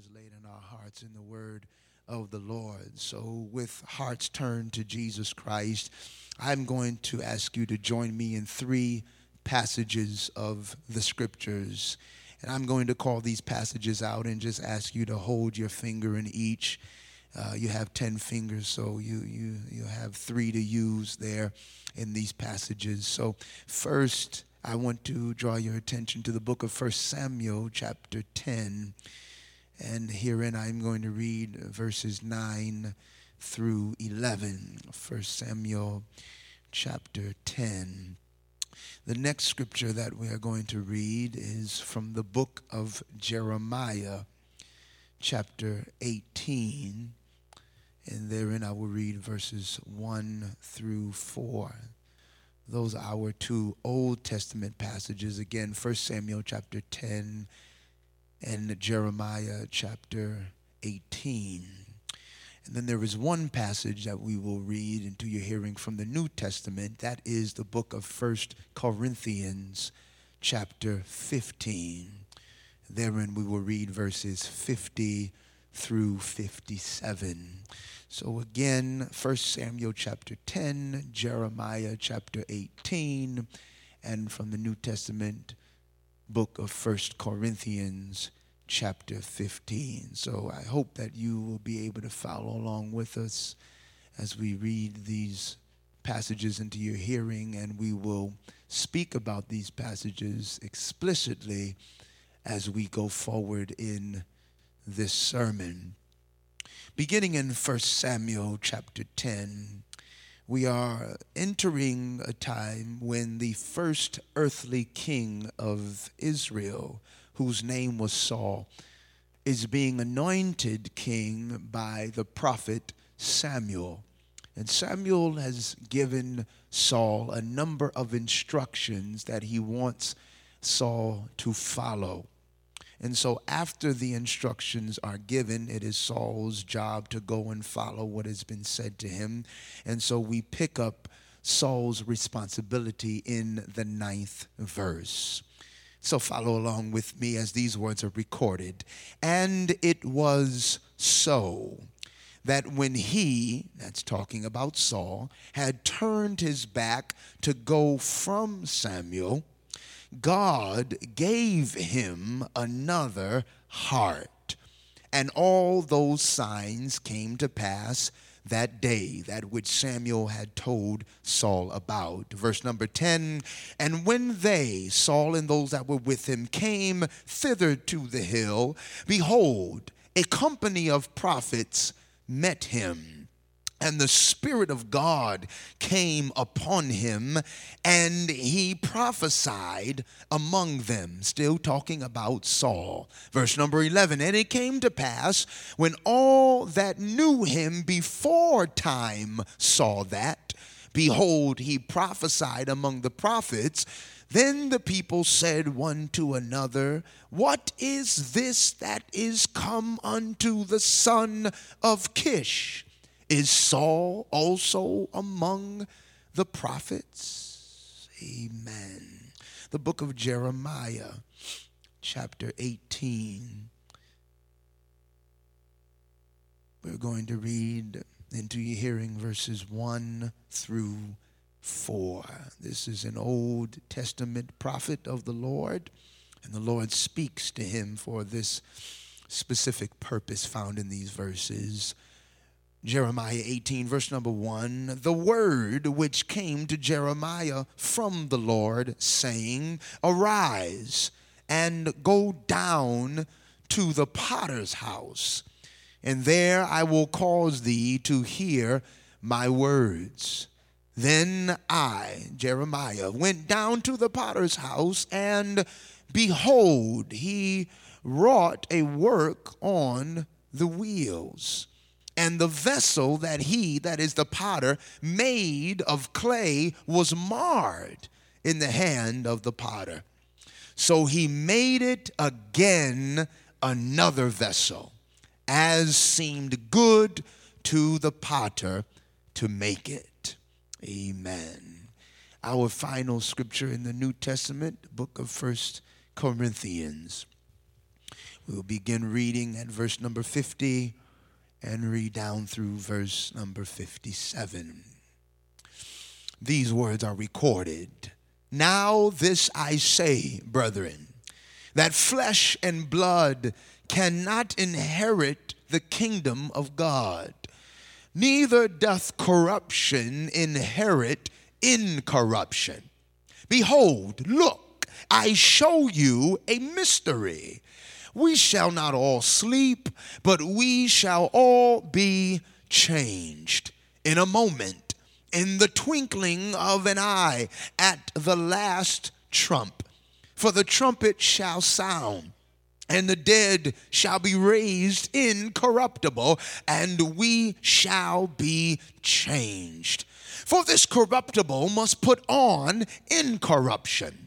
has laid in our hearts in the word of the Lord. So, with hearts turned to Jesus Christ, I'm going to ask you to join me in three passages of the scriptures. And I'm going to call these passages out and just ask you to hold your finger in each. Uh, you have 10 fingers, so you, you, you have three to use there in these passages. So, first, I want to draw your attention to the book of 1 Samuel, chapter 10. And herein I'm going to read verses 9 through 11. 1 Samuel, chapter 10. The next scripture that we are going to read is from the book of Jeremiah, chapter 18. And therein I will read verses 1 through 4. Those are our two Old Testament passages. Again, 1 Samuel chapter 10 and Jeremiah chapter 18. And then there is one passage that we will read into your hearing from the New Testament. That is the book of First Corinthians, chapter 15. Therein we will read verses 50 through 57. So again, 1 Samuel chapter 10, Jeremiah chapter 18, and from the New Testament, book of First Corinthians chapter 15. So I hope that you will be able to follow along with us as we read these passages into your hearing, and we will speak about these passages explicitly as we go forward in this sermon. Beginning in 1 Samuel chapter 10, we are entering a time when the first earthly king of Israel whose name was Saul, is being anointed king by the prophet Samuel. And Samuel has given Saul a number of instructions that he wants Saul to follow. And so, after the instructions are given, it is Saul's job to go and follow what has been said to him. And so, we pick up Saul's responsibility in the ninth verse. So follow along with me as these words are recorded. And it was so that when he, that's talking about Saul, had turned his back to go from Samuel, God gave him another heart. And all those signs came to pass that day, that which Samuel had told Saul about. Verse number 10 And when they, Saul and those that were with him, came thither to the hill, behold, a company of prophets met him and the Spirit of God came upon him, and he prophesied among them. Still talking about Saul. Verse number 11 And it came to pass when all that knew him before time saw that, behold, he prophesied among the prophets. Then the people said one to another, What is this that is come unto the son of Kish? Is Saul also among the prophets? Amen. The book of Jeremiah, chapter 18. We're going to read into your hearing verses 1 through 4. This is an Old Testament prophet of the Lord, and the Lord speaks to him for this specific purpose found in these verses. Jeremiah 18, verse number 1 the word which came to Jeremiah from the Lord, saying, Arise and go down to the potter's house, and there I will cause thee to hear my words. Then I, Jeremiah, went down to the potter's house, and behold, he wrought a work on the wheels and the vessel that he, that is the potter, made of clay was marred in the hand of the potter. So he made it again another vessel, as seemed good to the potter to make it. Amen. Our final scripture in the New Testament, book of First Corinthians. We'll begin reading at verse number 50 and read down through verse number 57. These words are recorded. Now, this I say, brethren, that flesh and blood cannot inherit the kingdom of God, neither doth corruption inherit incorruption. Behold, look, I show you a mystery. We shall not all sleep, but we shall all be changed in a moment, in the twinkling of an eye, at the last trump. For the trumpet shall sound and the dead shall be raised incorruptible, and we shall be changed. For this corruptible must put on incorruption,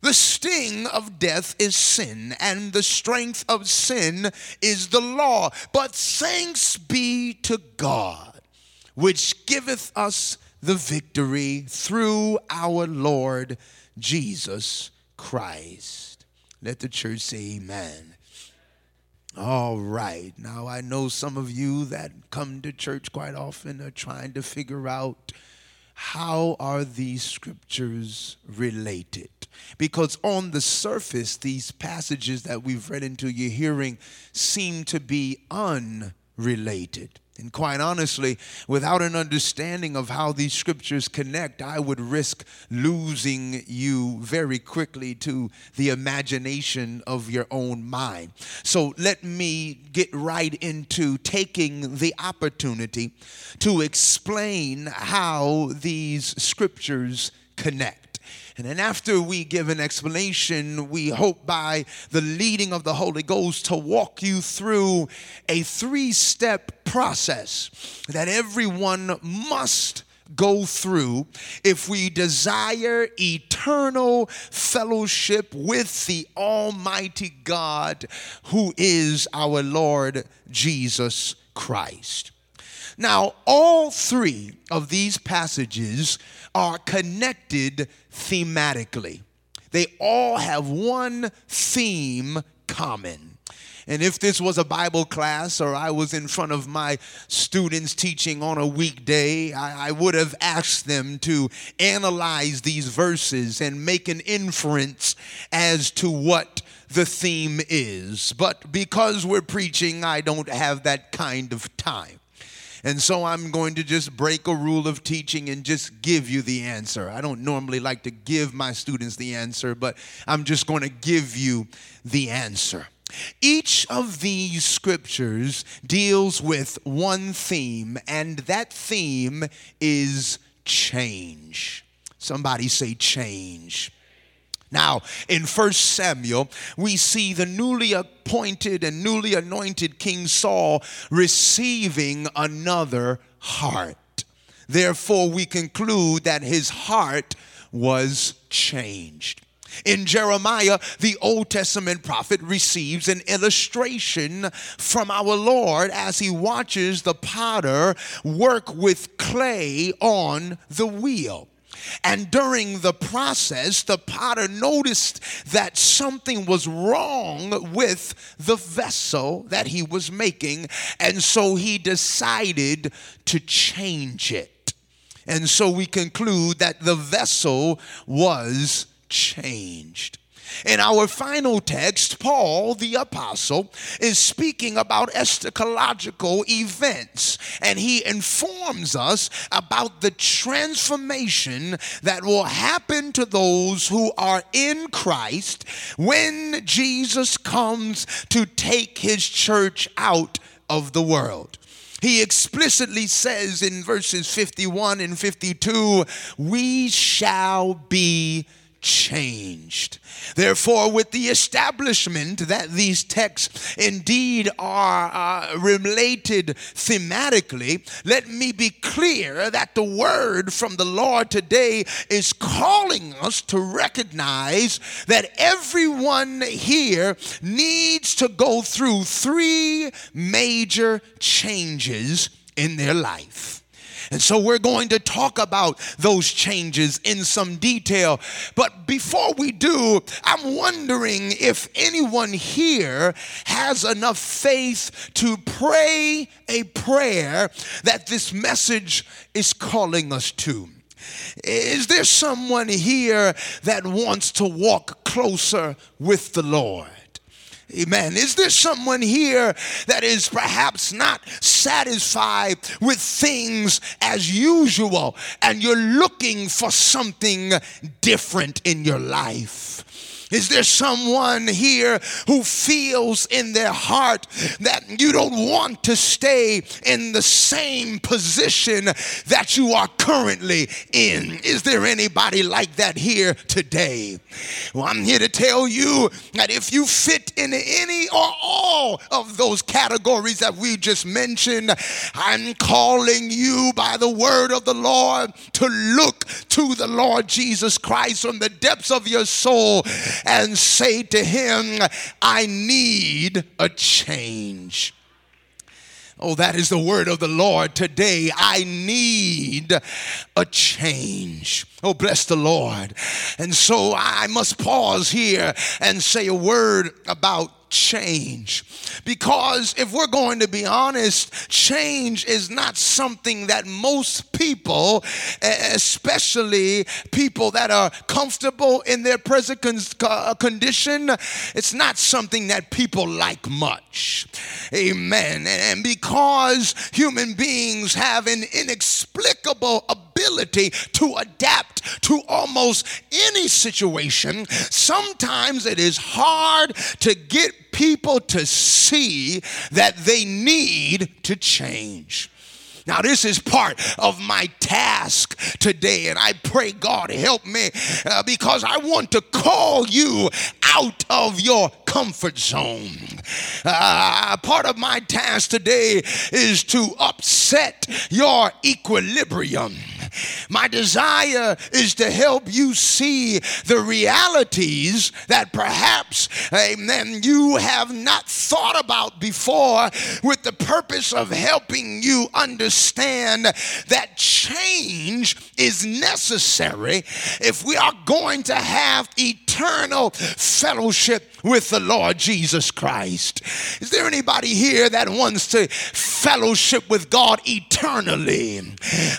The sting of death is sin, and the strength of sin is the law. But thanks be to God, which giveth us the victory through our Lord Jesus Christ. Let the church say amen. All right. Now, I know some of you that come to church quite often are trying to figure out how are these scriptures related? Because on the surface, these passages that we've read into your hearing seem to be unrelated. And quite honestly, without an understanding of how these scriptures connect, I would risk losing you very quickly to the imagination of your own mind. So let me get right into taking the opportunity to explain how these scriptures connect. And then after we give an explanation, we hope by the leading of the Holy Ghost to walk you through a three step process that everyone must go through if we desire eternal fellowship with the Almighty God who is our Lord Jesus Christ. Now, all three of these passages are connected thematically, they all have one theme common. And if this was a Bible class or I was in front of my students teaching on a weekday, I, I, would have asked them to analyze these verses and make an inference as to what the theme is. But because we're preaching, I don't have that kind of time. And so I'm going to just break a rule of teaching and just give you the answer. I don't normally like to give my students the answer, but I'm just going to give you the answer. Each of these scriptures deals with one theme, and that theme is change. Somebody say change. Now, in 1 Samuel, we see the newly appointed and newly anointed King Saul receiving another heart. Therefore, we conclude that his heart was changed. In Jeremiah, the Old Testament prophet receives an illustration from our Lord as he watches the potter work with clay on the wheel. And during the process, the potter noticed that something was wrong with the vessel that he was making. And so he decided to change it. And so we conclude that the vessel was changed. In our final text, Paul the Apostle is speaking about eschatological events, and he informs us about the transformation that will happen to those who are in Christ when Jesus comes to take his church out of the world. He explicitly says in verses 51 and 52 we shall be changed. Therefore, with the establishment that these texts indeed are uh, related thematically, let me be clear that the word from the Lord today is calling us to recognize that everyone here needs to go through three major changes in their life. And so we're going to talk about those changes in some detail. But before we do, I'm wondering if anyone here has enough faith to pray a prayer that this message is calling us to. Is there someone here that wants to walk closer with the Lord? Amen. Is there someone here that is perhaps not satisfied with things as usual and you're looking for something different in your life? Is there someone here who feels in their heart that you don't want to stay in the same position that you are currently in? Is there anybody like that here today? Well, I'm here to tell you that if you fit in any or all of those categories that we just mentioned, I'm calling you by the word of the Lord to look to the Lord Jesus Christ from the depths of your soul and say to him, I need a change. Oh, that is the word of the Lord today. I need a change. Oh, bless the Lord. And so I must pause here and say a word about change. Because if we're going to be honest, change is not something that most people, especially people that are comfortable in their present uh, condition, it's not something that people like much. Amen. And because human beings have an inexplicable ability to adapt to almost any situation, sometimes it is hard to get people to see that they need to change. Now, this is part of my task today, and I pray God help me uh, because I want to call you out of your comfort zone. Uh, part of my task today is to upset your equilibrium. My desire is to help you see the realities that perhaps, amen, you have not thought about before with the purpose of helping you understand that change is necessary if we are going to have eternal fellowship with the Lord Jesus Christ. Is there anybody here that wants to fellowship with God eternally?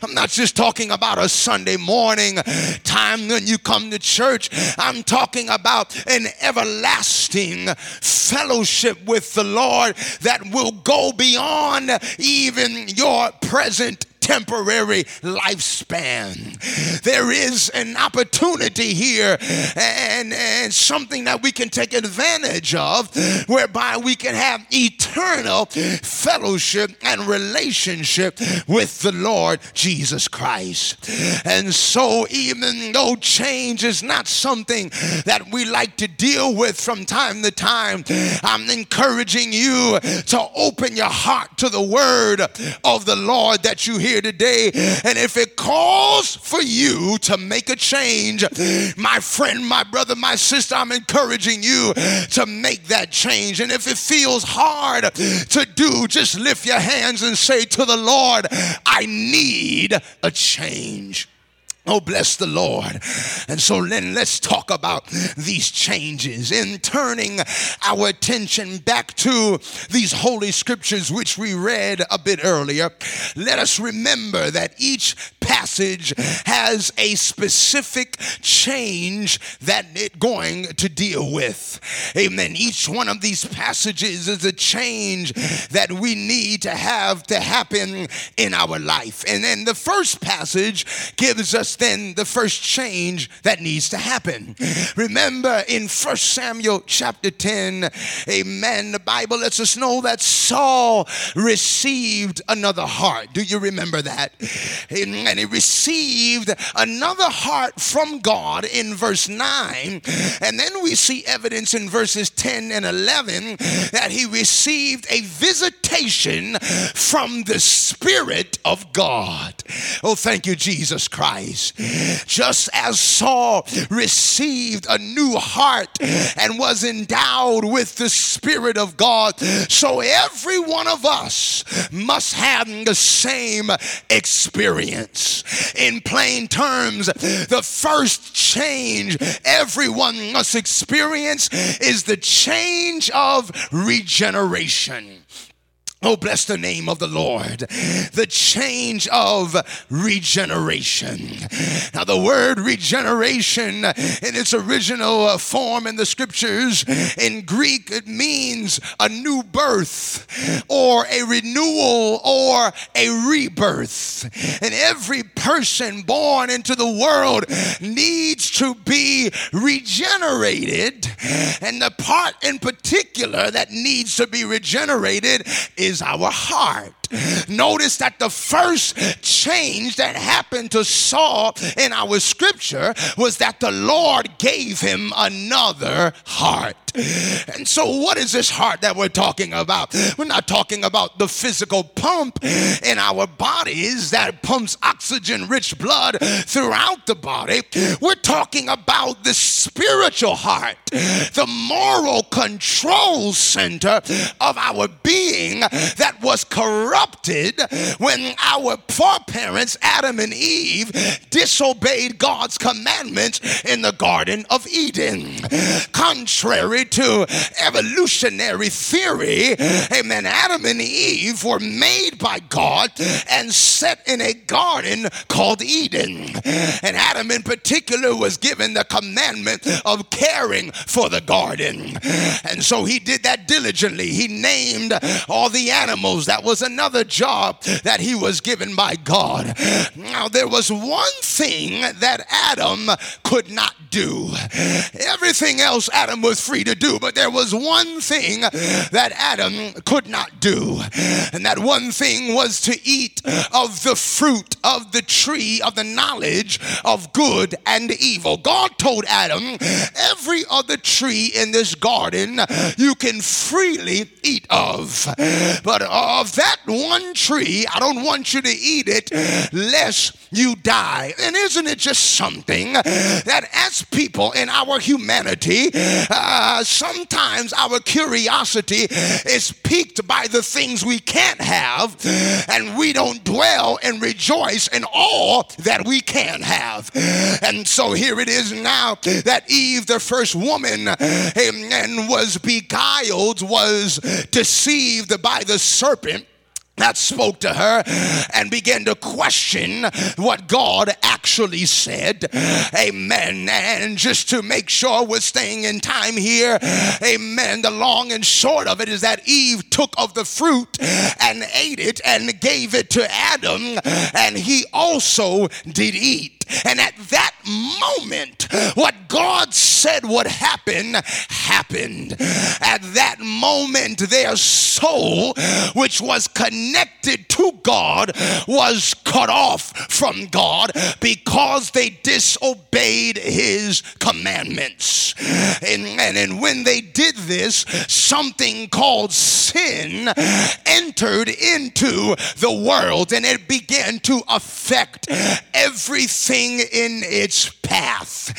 I'm not just talking about a Sunday morning time when you come to church, I'm talking about an everlasting fellowship with the Lord that will go beyond even your present temporary lifespan. There is an opportunity here and, and something that we can take advantage of whereby we can have eternal fellowship and relationship with the Lord Jesus Christ. And so, even though change is not something that we like to deal with from time to time, I'm encouraging you to open your heart to the word of the Lord that you hear today. And if it calls for you to make a change, my friend, my brother, my sister, I'm encouraging you to make that change. And if it feels hard to do, just lift your hands and say to the Lord, I need a change. Oh, bless the Lord. And so then let's talk about these changes in turning our attention back to these holy scriptures, which we read a bit earlier. Let us remember that each passage has a specific change that it's going to deal with. Amen. Each one of these passages is a change that we need to have to happen in our life. And then the first passage gives us then the first change that needs to happen. Remember in First Samuel chapter 10, amen, the Bible lets us know that Saul received another heart. Do you remember that? And he received another heart from God in verse 9. And then we see evidence in verses 10 and 11 that he received a visitation from the Spirit of God. Oh, thank you, Jesus Christ. Just as Saul received a new heart and was endowed with the Spirit of God, so every one of us must have the same experience. In plain terms, the first change everyone must experience is the change of regeneration. Oh, bless the name of the Lord. The change of regeneration. Now, the word regeneration in its original uh, form in the scriptures in Greek, it means a new birth or a renewal or a rebirth. And every person born into the world needs to be regenerated. And the part in particular that needs to be regenerated is is our heart. Notice that the first change that happened to Saul in our scripture was that the Lord gave him another heart. And so, what is this heart that we're talking about? We're not talking about the physical pump in our bodies that pumps oxygen rich blood throughout the body. We're talking about the spiritual heart, the moral control center of our being that was corrupted when our foreparents, Adam and Eve, disobeyed God's commandments in the Garden of Eden. Contrary to evolutionary theory, amen, Adam and Eve were made by God and set in a garden called Eden. And Adam, in particular, was given the commandment of caring for the garden. And so he did that diligently. He named all the animals. That was another job that he was given by God. Now, there was one thing that Adam could not do. Everything else Adam was free to do, but there was one thing that Adam could not do. And that one thing was to eat of the fruit of the tree of the knowledge of good and evil. God told Adam, every other tree in this garden you can freely eat of. But of that one tree, I don't want you to eat it lest you die. And isn't it just something that as people in our humanity, uh, sometimes our curiosity is piqued by the things we can't have, and we don't dwell and rejoice in all that we can have. And so here it is now that Eve, the first woman, and was beguiled, was deceived by the serpent that spoke to her and began to question what God actually said. Amen. And just to make sure we're staying in time here, amen. The long and short of it is that Eve took of the fruit and ate it and gave it to Adam, and he also did eat. And at that moment, what God said would happen happened. At that moment, their soul, which was connected to God, was cut off from God because they disobeyed his commandments. And, and, and when they did this, something called sin entered into the world and it began to affect everything in its path.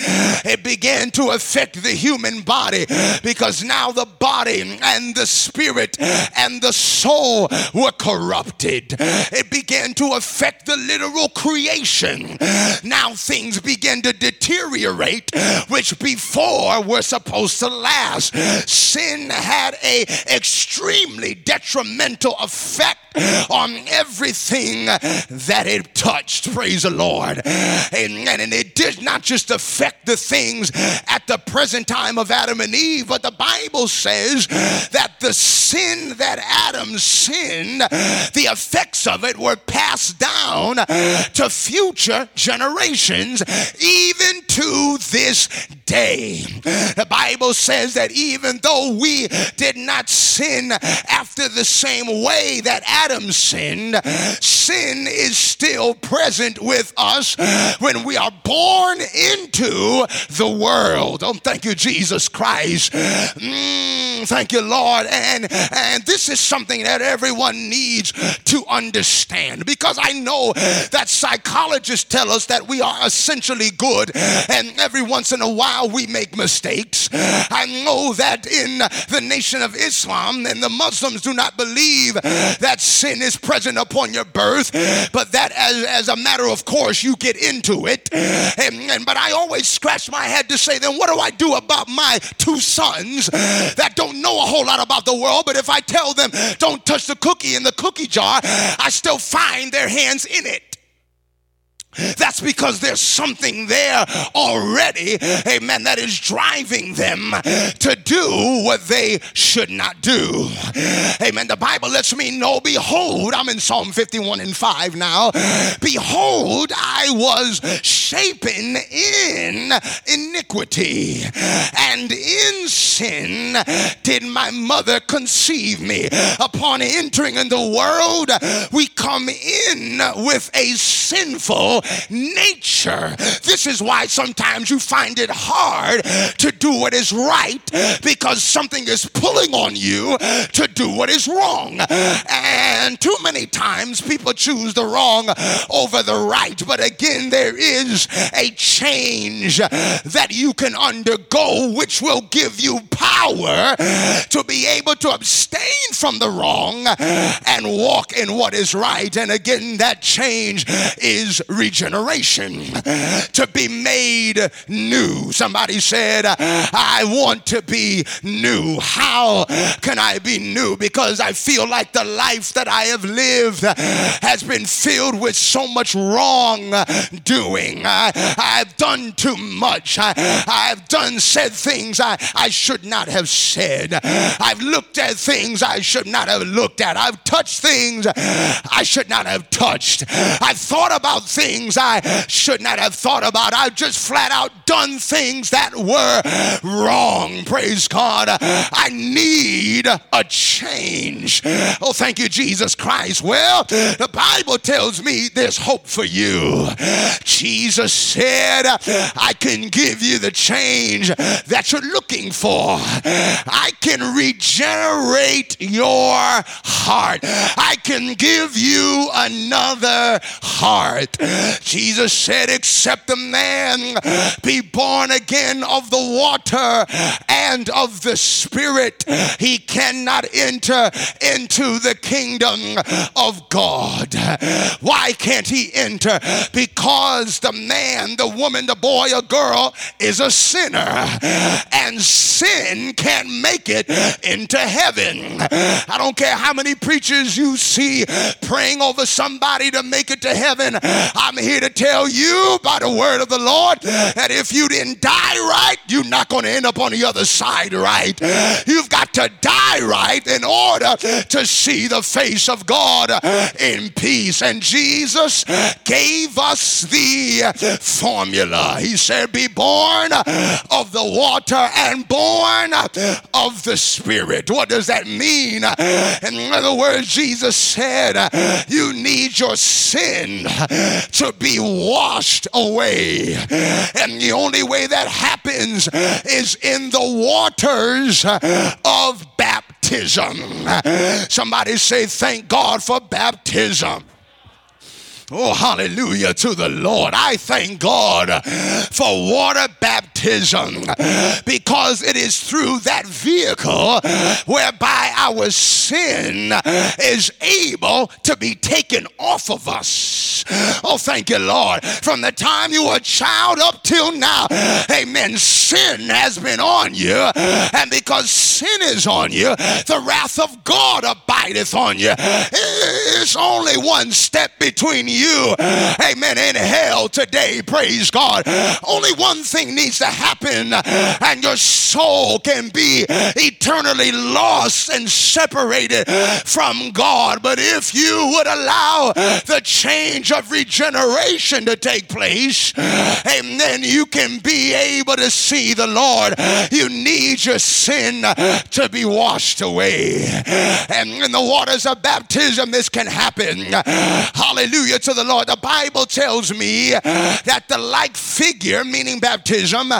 It began to affect the human body because now the body and the spirit and the soul were corrupted. It began to affect the literal creation. Now things began to deteriorate, which before were supposed to last. Sin had a extremely detrimental effect on everything that it touched. Praise the Lord. Amen. And it did not just affect the things at the present time of Adam and Eve, but the Bible says that the sin that Adam sinned, the effects of it were passed down to future generations, even to this day. The Bible says that even though we did not sin after the same way that Adam sinned, sin is still present with us when we are born into the world. Oh, thank you, Jesus Christ. Mm, thank you, Lord. And and this is something that everyone needs to understand because I know that psychologists tell us that we are essentially good, and every once in a while we make mistakes. I know that in the nation of Islam and the Muslims do not believe that sin is present upon your birth, but that as, as a matter of course you get into it. And, and but I always scratch my head to say, then what do I do about my two sons that don't know a whole lot about the world? But if I tell them don't touch the cookie in the cookie jar, I still find their hands in it. That's because there's something there already, amen, that is driving them to do what they should not do. Amen. The Bible lets me know, behold, I'm in Psalm 51 and 5 now. Behold, I was shapen in iniquity, and in sin did my mother conceive me. Upon entering in the world, we come in with a sinful nature. This is why sometimes you find it hard to do what is right because something is pulling on you to do what is wrong. And too many times people choose the wrong over the right. But again, there is a change that you can undergo which will give you power to be able to abstain from the wrong and walk in what is right. And again, that change is regeneration, to be made new. Somebody said, I want to be new. How can I be new? Because I feel like the life that I have lived has been filled with so much wrong doing. I, have done too much. I, have done said things I, I should not have said. I've looked at things I should not have looked at. I've touched things I should not have touched. I've thought about things things I should not have thought about. I've just flat out done things that were wrong. Praise God. I need a change. Oh, thank you, Jesus Christ. Well, the Bible tells me there's hope for you. Jesus said, I can give you the change that you're looking for. I can regenerate your heart. I can give you another heart. Jesus said, Except a man be born again of the water and of the Spirit, he cannot enter into the kingdom of God. Why can't he enter? Because the man, the woman, the boy, or girl is a sinner, and sin can't make it into heaven. I don't care how many preachers you see praying over somebody to make it to heaven. I'm here to tell you by the word of the Lord that if you didn't die right, you're not going to end up on the other side right. You've got to die right in order to see the face of God in peace. And Jesus gave us the formula. He said, Be born of the water and born of the Spirit. What does that mean? In other words, Jesus said, You need your sin to be washed away. And the only way that happens is in the waters of baptism. Somebody say, Thank God for baptism. Oh, hallelujah to the Lord. I thank God for water baptism because it is through that vehicle whereby our sin is able to be taken off of us. Oh, thank you, Lord. From the time you were a child up till now, amen, sin has been on you. And because sin is on you, the wrath of God abideth on you. It's only one step between you, amen, and hell today, praise God. Only one thing needs to happen, and your soul can be eternally lost and separated from God. But if you would allow the change of regeneration to take place, and then you can be able to see the Lord. You need your sin to be washed away. And in the waters of baptism, this can happen. Hallelujah to the Lord. The Bible tells me that the like figure, meaning baptism,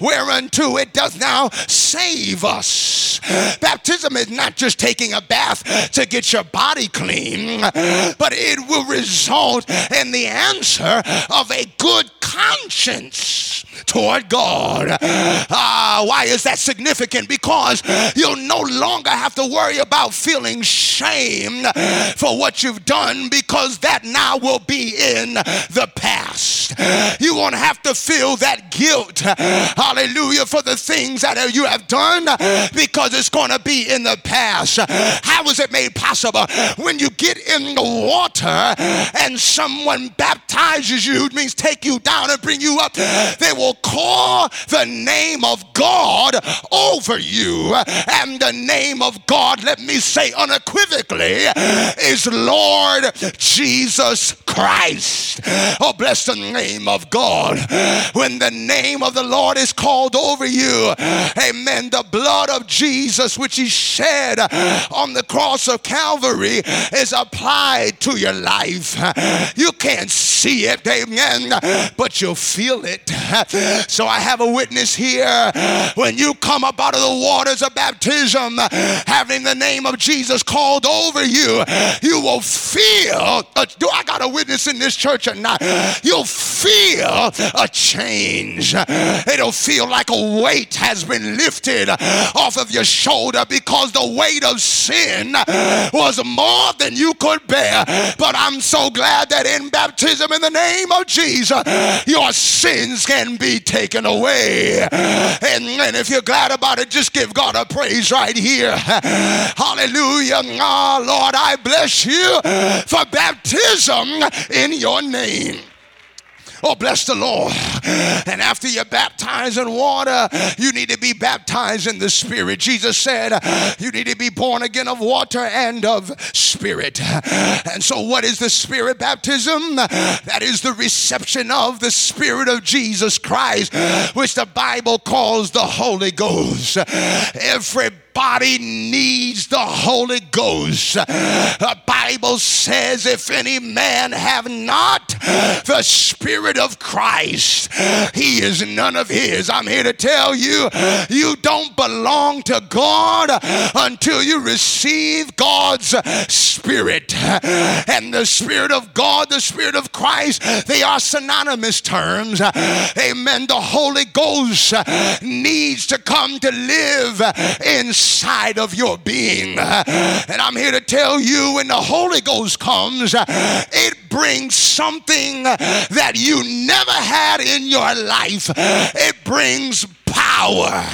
whereunto it does now save us. Baptism is not just taking a bath to get your body clean, but it will result in the answer of a good conscience toward God. Uh, why is that significant? Because you'll no longer have to worry about feeling shame for what you've done because that now will be in the past. You won't have to feel that guilt, hallelujah, for the things that you have done because it's going to be in the past. How is it made possible? When you get in the water and someone baptizes you, it means take you down and bring you up, they will call the name of God over you. And the name of God, let me say unequivocally, is Lord Jesus Christ. Oh, bless the name of God. When the name of the Lord is called over you, amen, the blood of Jesus, which he shed on the cross of Calvary, is applied to your life. You can't see it, amen, but you'll feel it. So I have a witness here. When you come up out of the waters of baptism, having the name of Jesus called over you, you will feel. A, do I got a witness in this church or not? You'll feel a change. It'll feel like a weight has been lifted off of your shoulder because the weight of sin was more than you could bear. But I'm so glad that in baptism, in the name of Jesus, your sins can be taken away. And, and if you're glad about it, just give God a praise right here. Hallelujah. Oh, Lord, I bless you for baptism in your name. Oh, bless the Lord. And after you're baptized in water, you need to be baptized in the Spirit. Jesus said, You need to be born again of water and of Spirit. And so, what is the Spirit baptism? That is the reception of the Spirit of Jesus Christ, which the Bible calls the Holy Ghost. Every body needs the Holy Ghost. The Bible says, if any man have not the Spirit of Christ, he is none of his. I'm here to tell you, you don't belong to God until you receive God's Spirit. And the Spirit of God, the Spirit of Christ, they are synonymous terms. Amen. The Holy Ghost needs to come to live in inside of your being. And I'm here to tell you when the Holy Ghost comes, it brings something that you never had in your life. It brings power.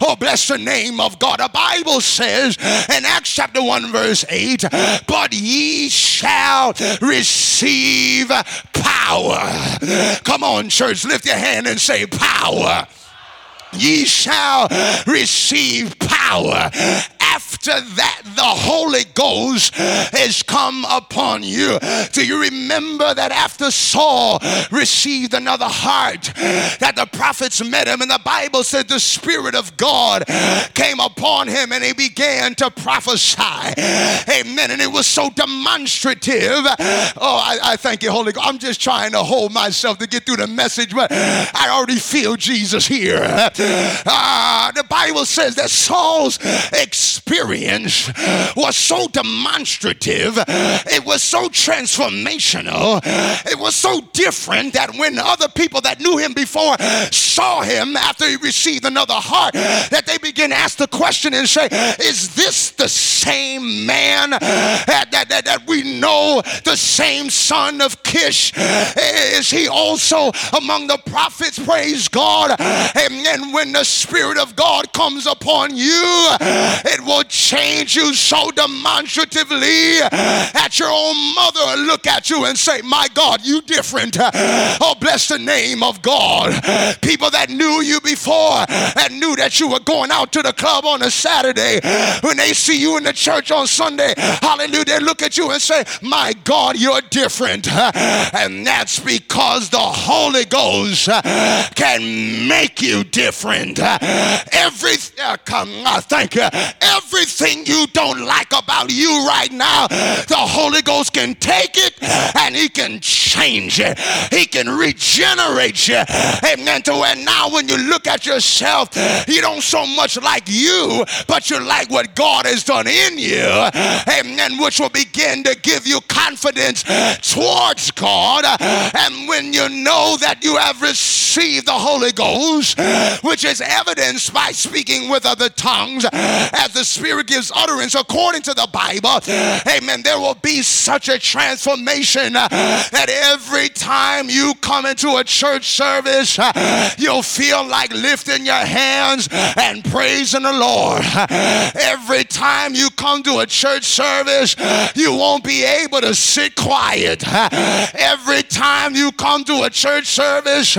Oh, bless the name of God. The Bible says in Acts chapter 1, verse 8, but ye shall receive power. Come on, church, lift your hand and say, Power ye shall receive power after that the Holy Ghost has come upon you. Do you remember that after Saul received another heart, that the prophets met him, and the Bible said the Spirit of God came upon him and he began to prophesy. Amen. And it was so demonstrative. Oh, I, I thank you, Holy Ghost. I'm just trying to hold myself to get through the message, but I already feel Jesus here. Uh, the Bible says that Saul's experience was so demonstrative, it was so transformational, it was so different that when other people that knew him before saw him after he received another heart, that they began to ask the question and say, Is this the same man that, that, that, that we know, the same son of Kish? Is he also among the prophets? Praise God. And, and When the Spirit of God comes upon you, it will change you so demonstratively that your own mother will look at you and say, My God, you different. Oh, bless the name of God. People that knew you before and knew that you were going out to the club on a Saturday, when they see you in the church on Sunday, hallelujah, they look at you and say, My God, you're different. And that's because the Holy Ghost can make you different. Every, uh, come, uh, thank you. Everything you don't like about you right now, the Holy Ghost can take it and He can change it. He can regenerate you. Amen. To where now when you look at yourself, you don't so much like you, but you like what God has done in you. Amen. Which will begin to give you confidence towards God. And when you know that you have received the Holy Ghost, which is evidenced by speaking with other tongues as the Spirit gives utterance according to the Bible, amen, there will be such a transformation that every time you come into a church service, you'll feel like lifting your hands and praising the Lord. Every time you come to a church service, you won't be able to sit quiet. Every time you come to a church service,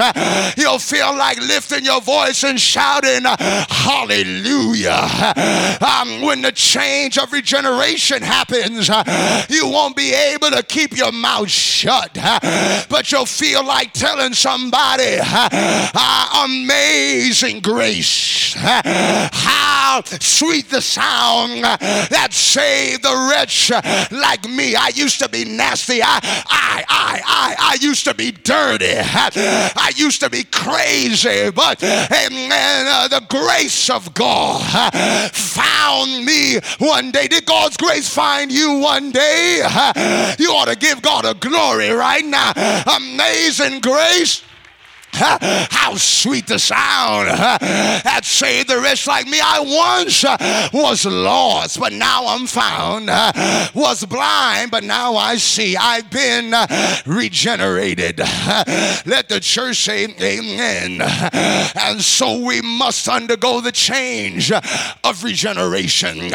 you'll feel like lifting your voice and shouting, Hallelujah. Um, when the change of regeneration happens, uh, you won't be able to keep your mouth shut, uh, but you'll feel like telling somebody, uh, ah, Amazing grace. Uh, how sweet the sound that saved the wretch like me. I used to be nasty. I, I, I, I, I used to be dirty. I used to be crazy, but amen, uh, the grace of God found me one day. Did God's grace find you one day? You ought to give God a glory right now. Amazing grace. How sweet the sound that saved the rich like me. I once uh, was lost, but now I'm found. Was blind, but now I see. I've been uh, regenerated. Let the church say amen. And so we must undergo the change uh, of regeneration.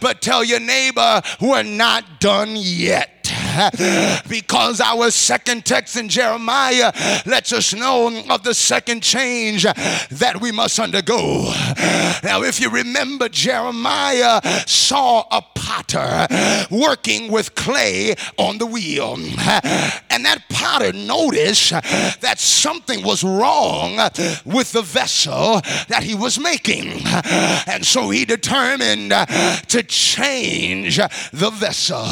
But tell your neighbor, we're not done yet. because our second text in Jeremiah lets us know of the second change that we must undergo. Now, if you remember, Jeremiah saw a potter working with clay on the wheel, and that potter noticed that something was wrong with the vessel that he was making, and so he determined to change the vessel.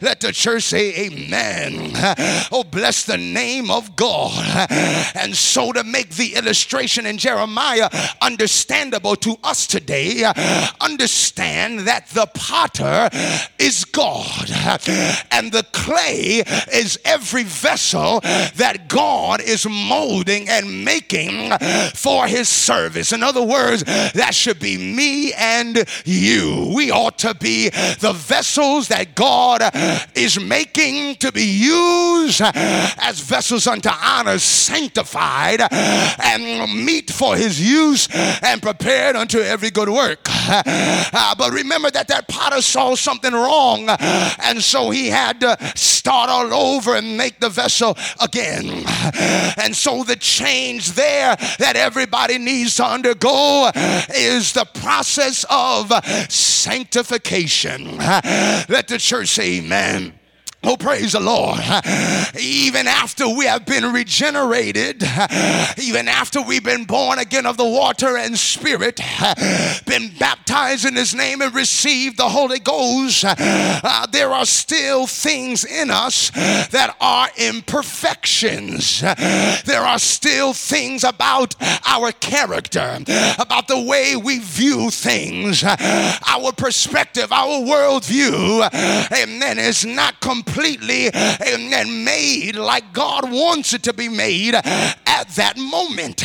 Let the say amen. Oh, bless the name of God. And so, to make the illustration in Jeremiah understandable to us today, understand that the potter is God, and the clay is every vessel that God is molding and making for his service. In other words, that should be me and you. We ought to be the vessels that God is making to be used as vessels unto honor, sanctified and meet for his use and prepared unto every good work. Uh, but remember that that potter saw something wrong, and so he had to start all over and make the vessel again. And so the change there that everybody needs to undergo is the process of sanctification. Let the church say amen. Oh, praise the Lord. Even after we have been regenerated, even after we've been born again of the water and spirit, been baptized in His name and received the Holy Ghost, uh, there are still things in us that are imperfections. There are still things about our character, about the way we view things, our perspective, our worldview, amen, is not complete completely and made like God wants it to be made at that moment.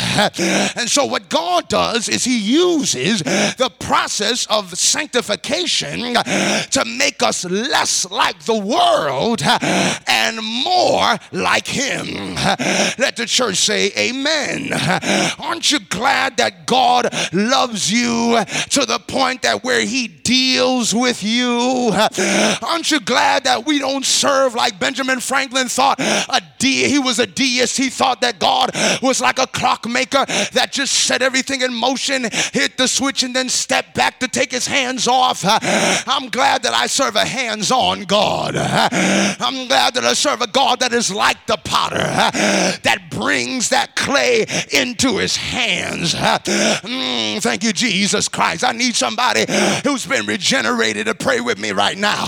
And so, what God does is He uses the process of sanctification to make us less like the world and more like Him. Let the church say, Amen. Aren't you glad that God loves you to the point that where He deals with you? Aren't you glad that we don't serve like Benjamin Franklin thought a de- he was a deist? He thought that God was like a clockmaker that just set everything in motion, hit the switch, and then stepped back to take his hands off. I'm glad that I serve a hands on God. I'm glad that I serve a God that is like the potter, that brings that clay into his hands. Mm, thank you, Jesus Christ. I need somebody who's been regenerated to pray with me right now.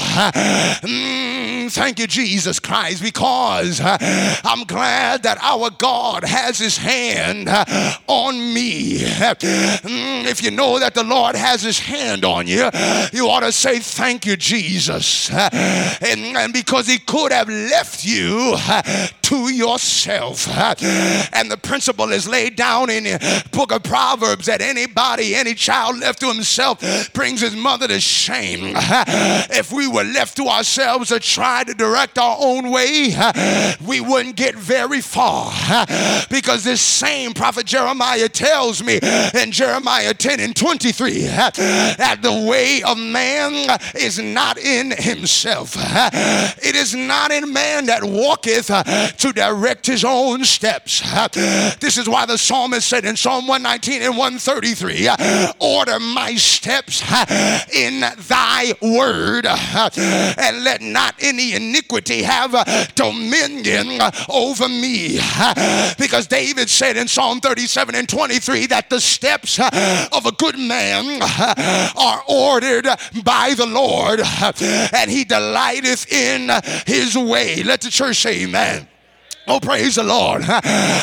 Mm, thank you, Jesus Christ, because uh, I'm glad that our God has his hand uh, on me. Mm, if you know that the Lord has his hand on you, you ought to say, Thank you, Jesus. Uh, and, and because he could have left you to yourself. And the principle is laid down in the book of Proverbs that anybody, any child left to himself brings his mother to shame. If we were left to ourselves to try to direct our own way, we wouldn't get very far. Because this same prophet Jeremiah tells me in Jeremiah 10 and 23 that the way of man is not in himself. It is not in man that walketh to direct his own steps. This is why the psalmist said in Psalm 119 and 133 Order my steps in thy word, and let not any iniquity have uh, dominion uh, over me. Because David said in Psalm 37 and 23 that the steps uh, of a good man are ordered by the Lord, and he delighteth in his way. Let the church say, Amen. Oh, praise the Lord.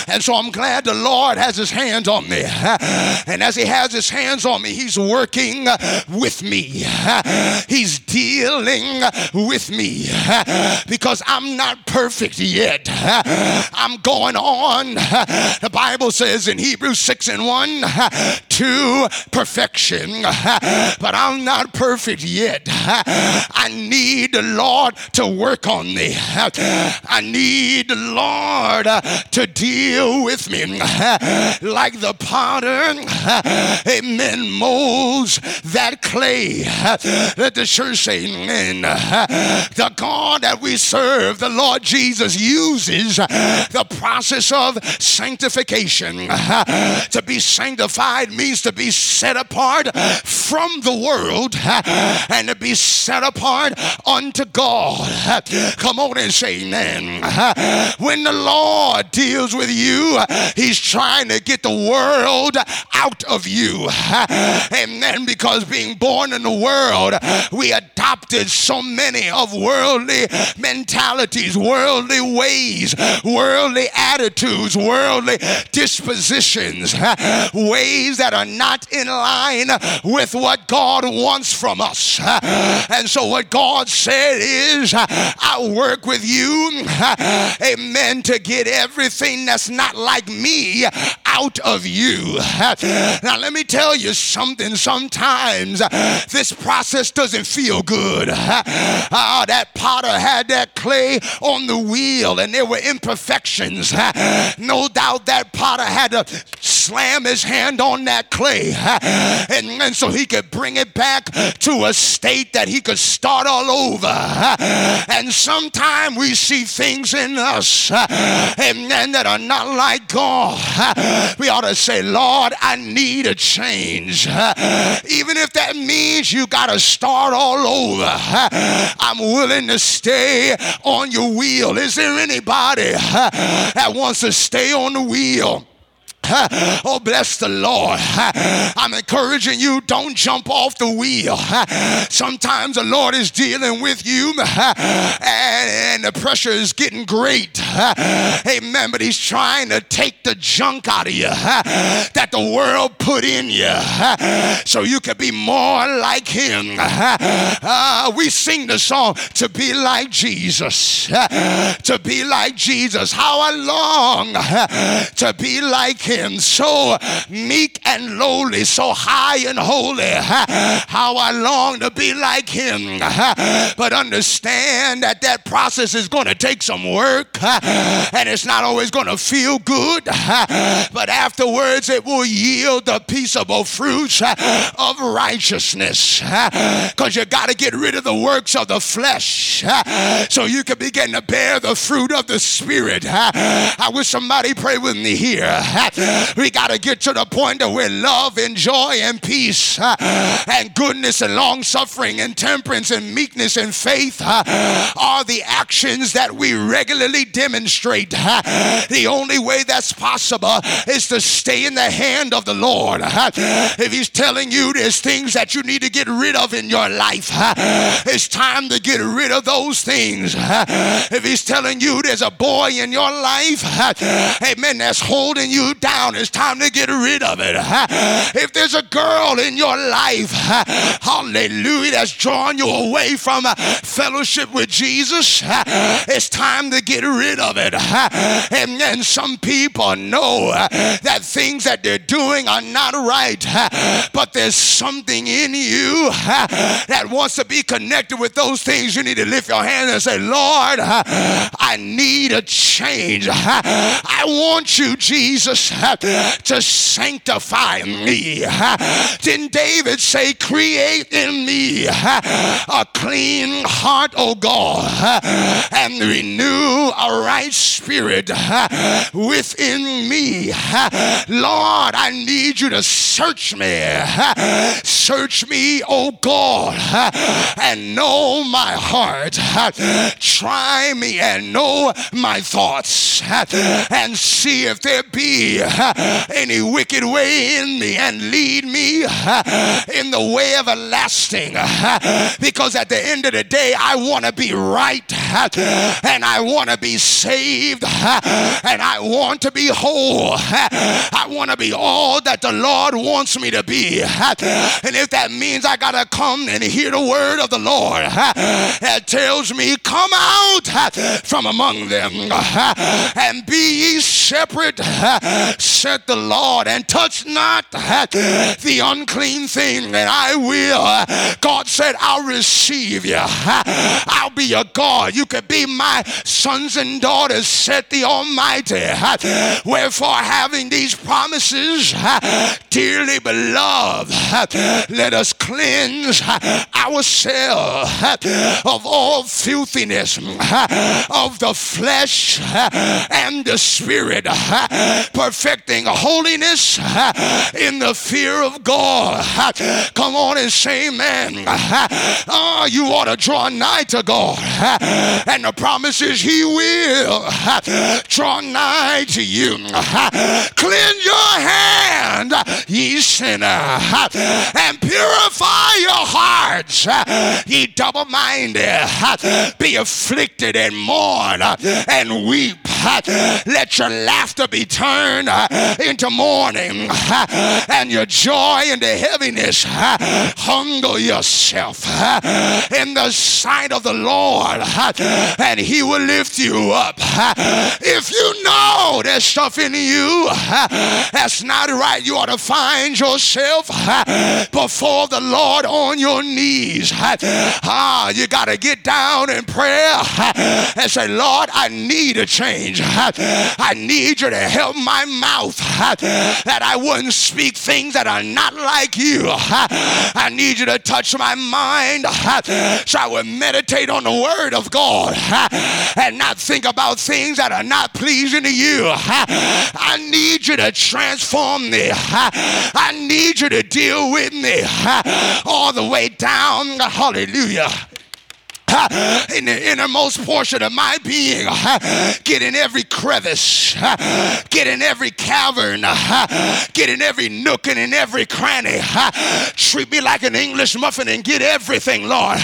And so I'm glad the Lord has his hands on me. And as he has his hands on me, he's working with me. He's dealing with me because I'm not perfect yet. I'm going on. The Bible says in Hebrews 6 and 1 to perfection. But I'm not perfect yet. I need the Lord to work on me. I need the Lord to deal with me like the potter, amen, molds that clay. Let the church say, amen. The God that we serve, the Lord Jesus, uses the process of sanctification. To be sanctified means to be set apart from the world and to be set apart unto God. Come on and say amen. When the Lord deals with you, He's trying to get the world out of you. Then, because being born in the world, we adopted so many of worldly mentalities, worldly ways, worldly attitudes, worldly dispositions, ways that are not in line with what God wants from us. And so, what God said is, I work with you, amen to get everything that's not like me out of you. Now, let me tell you something. Sometimes this process doesn't feel good. Ah, that potter had that clay on the wheel and there were imperfections. No doubt that potter had to slam his hand on that clay and, and so he could bring it back to a state that he could start all over. And sometimes we see things in us and, amen, that are not like God, we ought to say, Lord, I need a change. Even if that means you got to start all over, I'm willing to stay on your wheel. Is there anybody that wants to stay on the wheel? Oh, bless the Lord. I'm encouraging you, don't jump off the wheel. Sometimes the Lord is dealing with you and the pressure is getting great. Amen. But He's trying to take the junk out of you that the world put in you so you can be more like Him. Uh, we sing the song to be like Jesus. To be like Jesus. How I long to be like Him him, so meek and lowly, so high and holy. How I long to be like him. But understand that that process is going to take some work and it's not always going to feel good. But afterwards, it will yield the peaceable fruits of righteousness. Because you got to get rid of the works of the flesh so you can begin to bear the fruit of the Spirit. I wish somebody pray with me here. We got to get to the point where love and joy and peace uh, and goodness and long suffering and temperance and meekness and faith uh, are the actions that we regularly demonstrate. Uh, the only way that's possible is to stay in the hand of the Lord. If He's telling you there's things that you need to get rid of in your life, it's time to get rid of those things. If He's telling you there's a boy in your life, amen, that's holding you down down, it's time to get rid of it. If there's a girl in your life, hallelujah, that's drawing you away from fellowship with Jesus, it's time to get rid of it. And then some people know that things that they're doing are not right, but there's something in you that wants to be connected with those things. You need to lift your hand and say, Lord, I need a change. I want you, Jesus, to sanctify me. Didn't David say, Create in me a clean heart, O God, and renew a right spirit within me? Lord, I need you to search me. Search me, O God, and know my heart. Try me and know my thoughts, and see if there be any wicked way in me and lead me in the way everlasting. Because at the end of the day, I want to be right and I want to be saved and I want to be whole. I want to be all that the Lord wants me to be. And if that means I got to come and hear the word of the Lord that tells me, come out from among them and be ye separate said the Lord, and touch not the unclean thing, and I will. God said, I'll receive you. I'll be your God. You can be my sons and daughters, said the Almighty. Wherefore, having these promises, dearly beloved, let us cleanse ourselves of all filthiness of the flesh and the spirit, perfecting holiness in the fear of God. Come on and say amen. Oh, you ought to draw nigh to God. And the promise is He will draw nigh to you. Cleanse your hand, ye sinner, and purify your hearts, ye double minded. Be afflicted and mourn and weep. Let your laughter be turned uh, into mourning uh, and your joy into heaviness. Uh, humble yourself in the sight of the Lord and he will lift you up. If you know there's stuff in you that's not right, you ought to find yourself before the Lord on your knees. Ah, you got to get down in prayer and say, Lord, I need a change. I need you to help my mouth that I wouldn't speak things that are not like you. I need you to touch my mind so I would meditate on the word of God and not think about things that are not pleasing to you. I need you to transform me. I need you to deal with me all the way down. Hallelujah in the innermost portion of my being. Get in every crevice, get in every cavern, get in every nook and in every cranny. Treat me like an English muffin and get everything, Lord.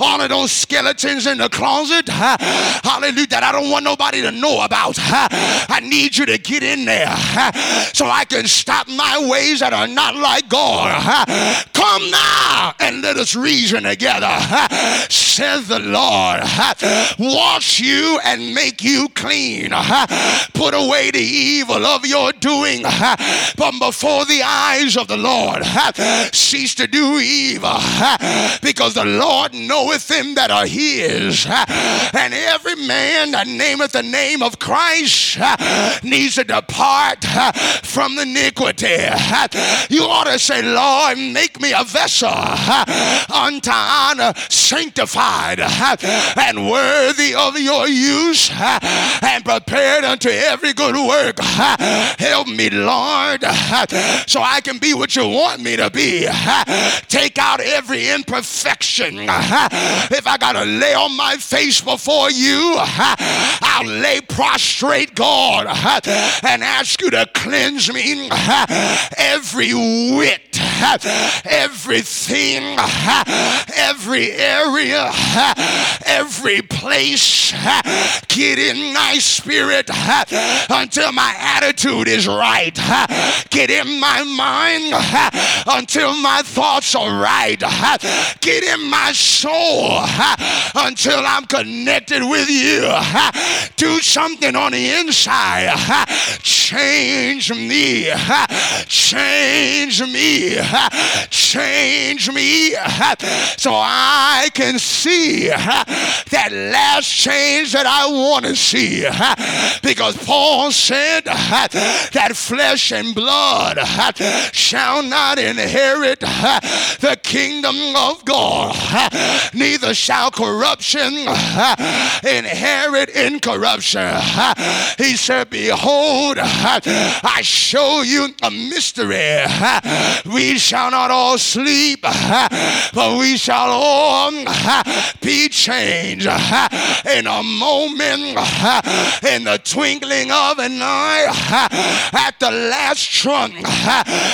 All of those skeletons in the closet, hallelujah, that I don't want nobody to know about. I need you to get in there so I can stop my ways that are not like God. Come now and let us reason together, says the Lord. Wash you and make you clean. Put away the evil of your doing from before the eyes of the Lord. Cease to do evil because the Lord knoweth them that are his. And every man that nameth the name of Christ needs to depart from iniquity. You ought to say, Lord, make me a vessel unto honor, sanctified and worthy of your use and prepared unto every good work. Help me, Lord, so I can be what you want me to be. Take out every imperfection. If I got to lay on my face before you, I'll lay prostrate, God, and ask you to cleanse me every whit, everything, every area, every place. Get in my spirit until my attitude is right. Get in my mind until my thoughts are right. Get in my soul until I'm connected with you. Do something on the inside. Change me. Change me. Change me so I can see that last change that I want to see. Because Paul said that flesh and blood shall not inherit the kingdom of God, neither shall corruption inherit incorruption. He said, Behold, I show you a mystery. We shall not all sleep, but we shall all be changed uh, in a moment, uh, in the twinkling of an eye, uh, at the last trump.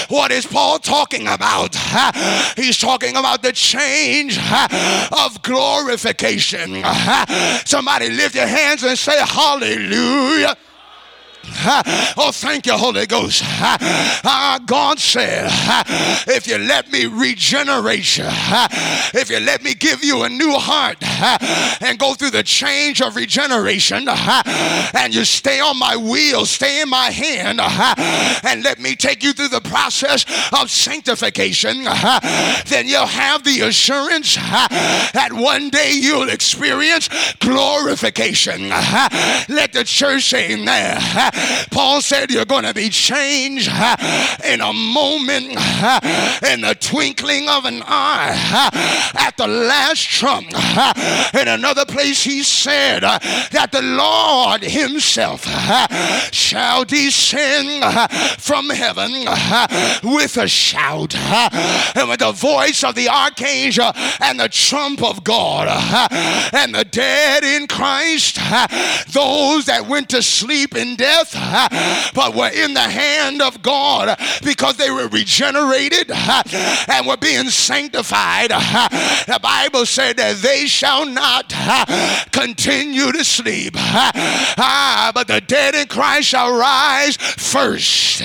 What is Paul talking about? He's talking about the change of glorification. Somebody lift your hands and say, Hallelujah. Oh, thank you, Holy Ghost. Uh, God said, if you let me regenerate you, if you let me give you a new heart and go through the change of regeneration, and you stay on my wheel, stay in my hand, and let me take you through the process of sanctification, then you'll have the assurance that one day you'll experience glorification. Let the church say amen. Paul said, You're going to be changed in a moment, in the twinkling of an eye, at the last trump. In another place, he said uh, that the Lord Himself shall descend from heaven with a shout and with the voice of the archangel and the trump of God and the dead in Christ, those that went to sleep in death but were in the hand of God because they were regenerated and were being sanctified. The Bible said that they shall not continue to sleep, ah, but the dead in Christ shall rise first.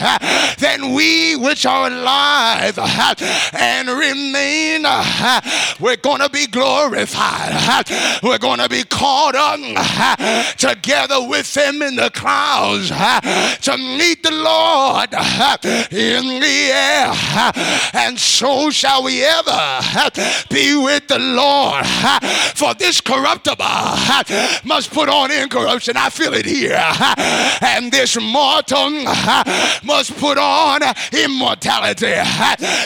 Then we which are alive and remain, we're going to be glorified. We're going to be caught up together with them in the clouds to meet the Lord in the air. And so shall we ever be with the Lord. For this corruptible must put on incorruption. I feel it here. And this mortal must put on immortality.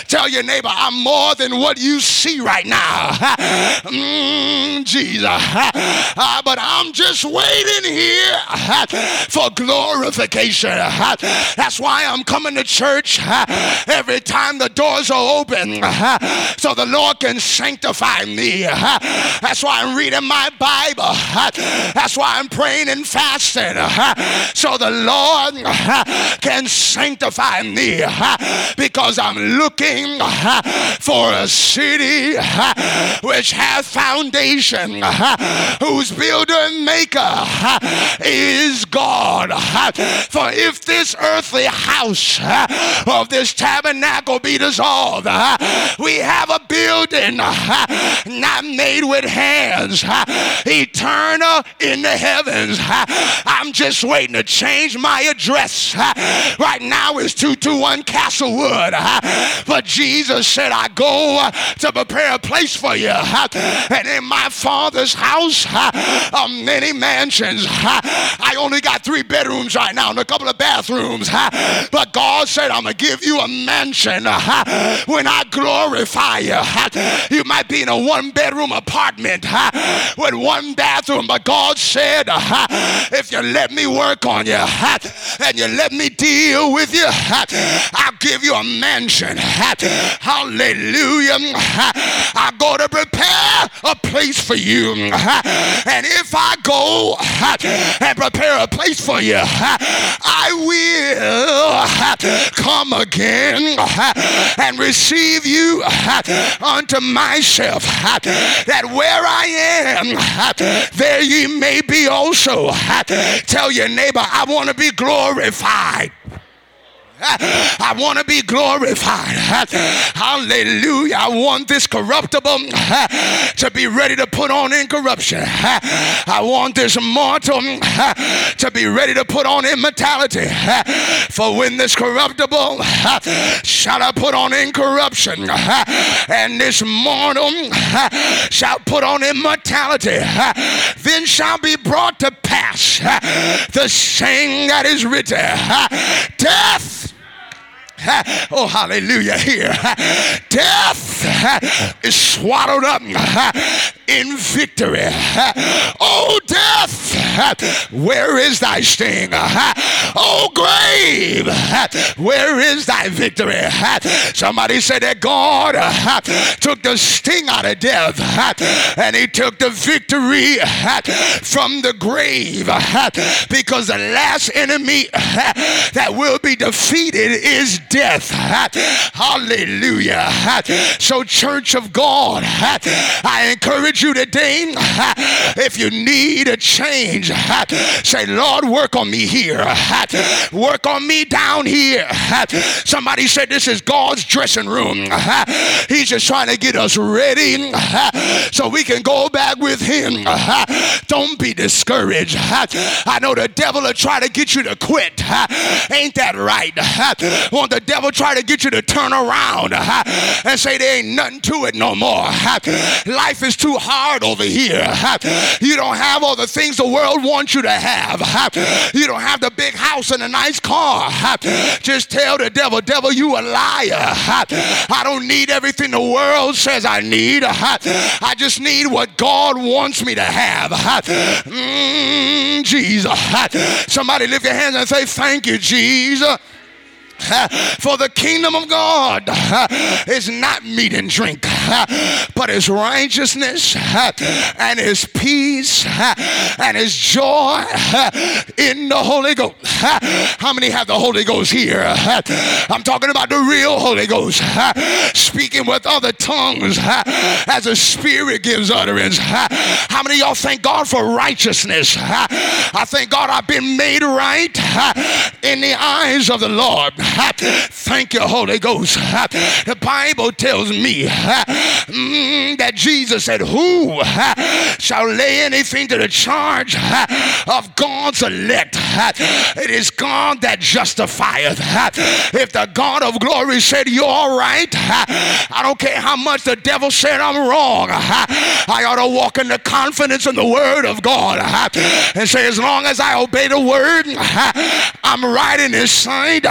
Tell your neighbor, I'm more than what you see right now. Mm, Jesus. Uh, but I'm just waiting here for glory glorification. That's why I'm coming to church every time the doors are open so the Lord can sanctify me. That's why I'm reading my Bible. That's why I'm praying and fasting so the Lord can sanctify me because I'm looking for a city which has foundation, whose builder and maker is God. For if this earthly house of this tabernacle be dissolved, we have a building not made with hands, eternal in the heavens. I'm just waiting to change my address. Right now it's 221 Castlewood. But Jesus said, I go uh, to prepare a place for you. And in my Father's house are many mansions. I only got three bedrooms right now and a couple of bathrooms. But God said, I'm going to give you a mansion when I glorify you. You might be in a one bedroom apartment with one bathroom, but God said, if you let me work on you and you let me deal with you, I'll give you a mansion. Hallelujah. I'm going to prepare a place for you. And if I go and prepare a place for you, I will come again and receive you unto myself. That where I am, there ye may be also. Tell your neighbor, I want to be glorified. I want to be glorified. Hallelujah. I want this corruptible to be ready to put on incorruption. I want this mortal to be ready to put on immortality. For when this corruptible shall I put on incorruption, and this mortal shall put on immortality, then shall be brought to pass the saying that is written Death Oh, hallelujah. Here, death is swallowed up in victory. Oh, death, where is thy sting? Oh, grave, where is thy victory? Somebody said that God took the sting out of death and he took the victory from the grave because the last enemy that will be defeated is death. Hallelujah. So, Church of God, I encourage you today if you need a change, say, Lord, work on me here. Work on me down here. Somebody said this is God's dressing room. He's just trying to get us ready so we can go back with Him. Don't be discouraged. I know the devil will try to get you to quit. Ain't that right? Want the devil try to get you to turn around uh, and say there ain't nothing to it no more. Life is too hard over here. You don't have all the things the world wants you to have. You don't have the big house and a nice car. Just tell the devil, devil, you a liar. I don't need everything the world says I need. I just need what God wants me to have. Mm, Jesus. Somebody lift your hands and say, Thank you, Jesus. For the kingdom of God is not meat and drink, but is righteousness and is peace and is joy in the Holy Ghost. How many have the Holy Ghost here? I'm talking about the real Holy Ghost, speaking with other tongues as the Spirit gives utterance. How many y'all thank God for righteousness? I thank God I've been made right in the eyes of the Lord. Thank you, Holy Ghost. The Bible tells me mm, that Jesus said, Who shall lay anything to the charge of God's elect? It is God that justifieth. If the God of glory said, You're right, I don't care how much the devil said I'm wrong. I ought to walk in the confidence in the word of God and say, As long as I obey the word, I'm right in his sight.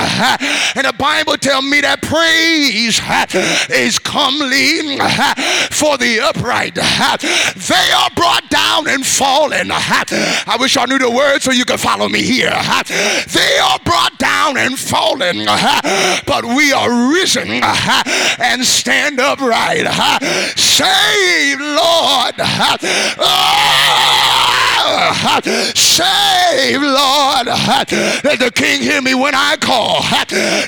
And the Bible tells me that praise is comely for the upright. They are brought down and fallen. I wish I knew the word so you could follow me here. They are brought down and fallen, but we are risen and stand upright. Save, Lord. Ah! Save, Lord. Let the king hear me when I call.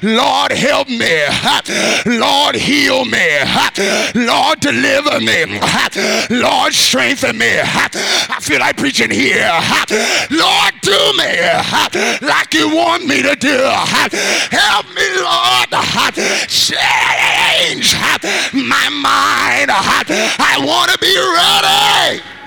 Lord, help me. Lord, heal me. Lord, deliver me. Lord, strengthen me. I feel like preaching here. Lord, do me like you want me to do. Help me, Lord. Change my mind. I want to be ready.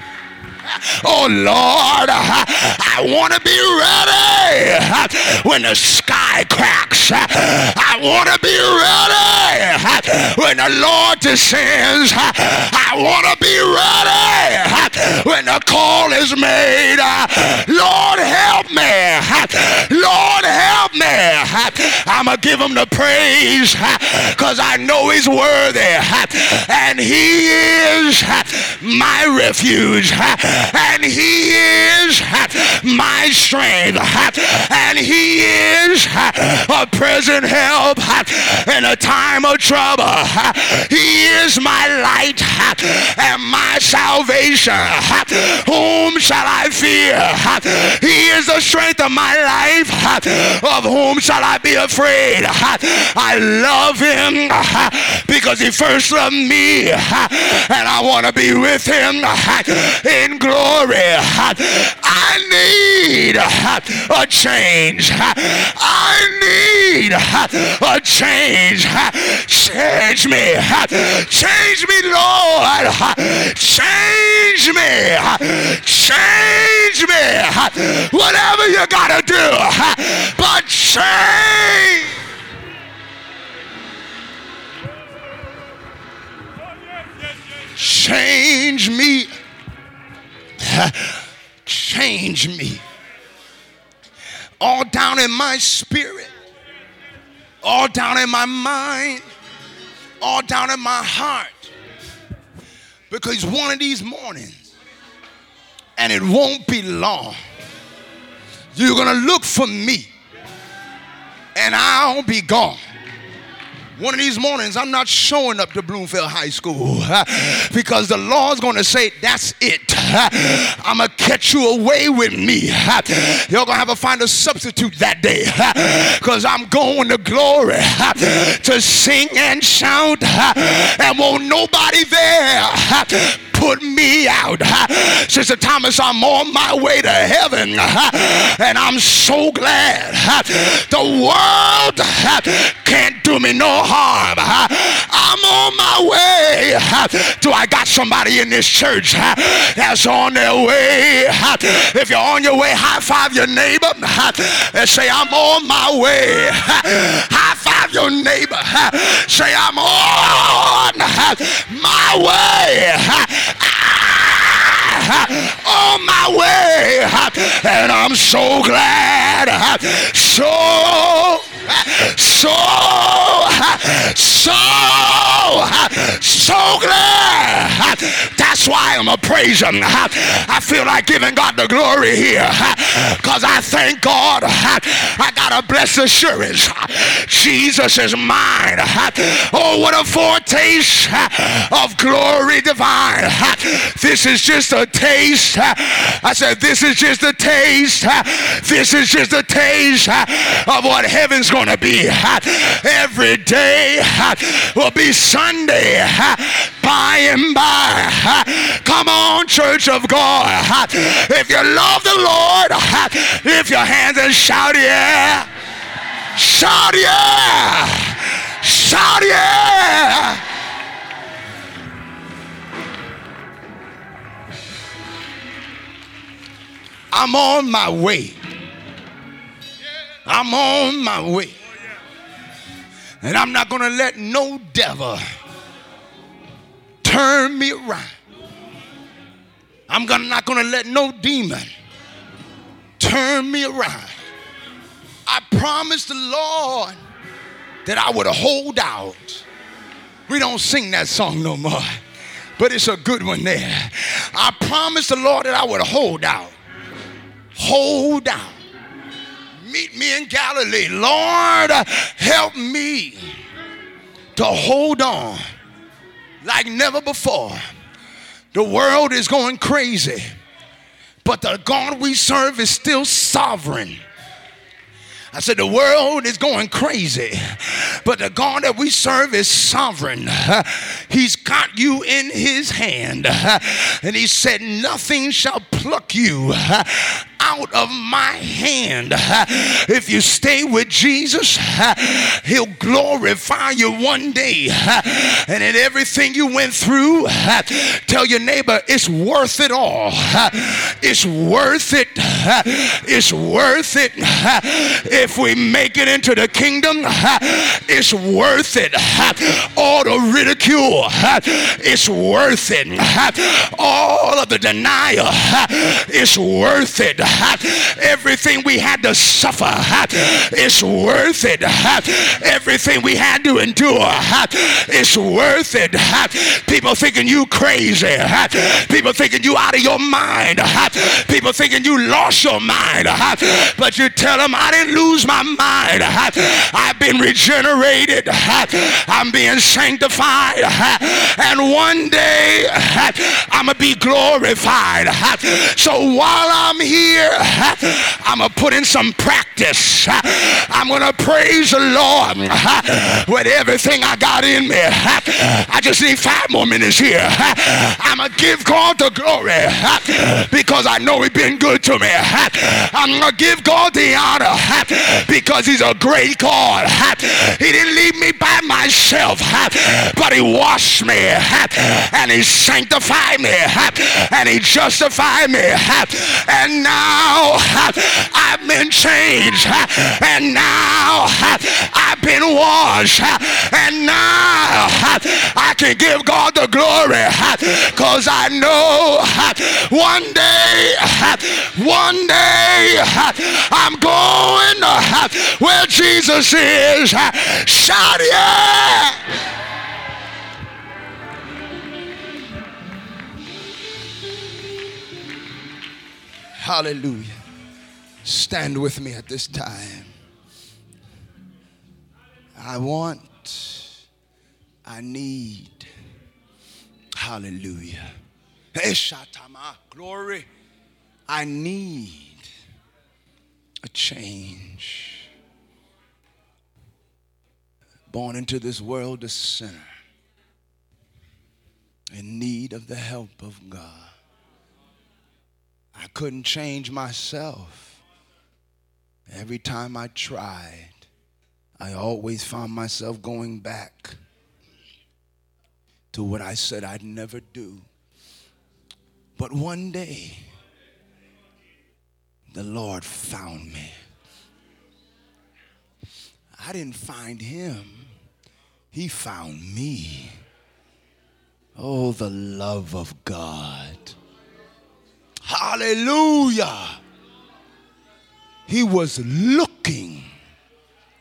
Oh Lord, I want to be ready when the sky cracks. I want to be ready when the Lord descends. I want to be ready when the call is made. Lord, help me. Lord, help me. I'm going to give him the praise because I know he's worthy and he is my refuge and he is my strength, and he is a present help in a time of trouble. He is my light and my salvation. Whom shall I fear? He is the strength of my life. Of whom shall I be afraid? I love him because he first loved me, and I want to be with him uh, in glory. I need uh, a change. I need uh, a change. Change me. Change me, Lord. Change me. Change me. Whatever you gotta do. But change. Change me. Change me. All down in my spirit, all down in my mind, all down in my heart. Because one of these mornings, and it won't be long, you're going to look for me, and I'll be gone. One of these mornings, I'm not showing up to Bloomfield High School because the Lord's going to say, That's it. I'm going to catch you away with me. You're going to have to find a substitute that day because I'm going to glory to sing and shout and won't nobody there put me out. Sister Thomas, I'm on my way to heaven, and I'm so glad the world can't do me no harm. I'm on my way. Do I got somebody in this church that's on their way? If you're on your way, high five your neighbor and say, I'm on my way. High five your neighbor. Say, I'm on my way on my way. And I'm so glad. So, so, so, so glad. That's why I'm a praise him. I feel like giving God the glory here. Because I thank God. I got a blessed assurance. Jesus is mine. Oh, what a foretaste of glory divine. This is just a taste. I said, this is just a taste. This is just a taste of what heaven's going to be. Every day will be Sunday by and by. Come on, church of God. If you love the Lord, lift your hands and shout, yeah. Shout, yeah. Shout, yeah. I'm on my way. I'm on my way. And I'm not going to let no devil turn me around. I'm gonna, not going to let no demon turn me around. I promised the Lord that I would hold out We don't sing that song no more, but it's a good one there. I promised the Lord that I would hold out. Hold out. Meet me in Galilee. Lord, help me to hold on like never before. The world is going crazy, but the God we serve is still sovereign. I said, the world is going crazy, but the God that we serve is sovereign. He's got you in his hand. And he said, nothing shall pluck you out of my hand. If you stay with Jesus, He'll glorify you one day. And in everything you went through, tell your neighbor it's worth it all. It's worth it. It's worth it. If we make it into the kingdom, it's worth it. All the ridicule, it's worth it. All of the denial, it's worth it. Everything we had to suffer is worth it. Everything we had to endure is worth it. People thinking you crazy. People thinking you out of your mind. People thinking you lost your mind. But you tell them I didn't lose my mind. I've been regenerated. I'm being sanctified. And one day I'm going to be glorified. So while I'm here, year, I'm going to put in some practice. I'm going to praise the Lord with everything I got in me. I just need five more minutes here. I'm going to give God the glory because I know he's been good to me. I'm going to give God the honor because he's a great God. He didn't leave me by myself, but he washed me and he sanctified me and he justified me. And now now I've been changed, and now I've been washed, and now I can give God the glory because I know one day, one day I'm going where Jesus is. Shout yeah! Hallelujah. Stand with me at this time. I want, I need, hallelujah. Glory. I need a change. Born into this world a sinner in need of the help of God. I couldn't change myself. Every time I tried, I always found myself going back to what I said I'd never do. But one day, the Lord found me. I didn't find him, he found me. Oh, the love of God. Hallelujah. He was looking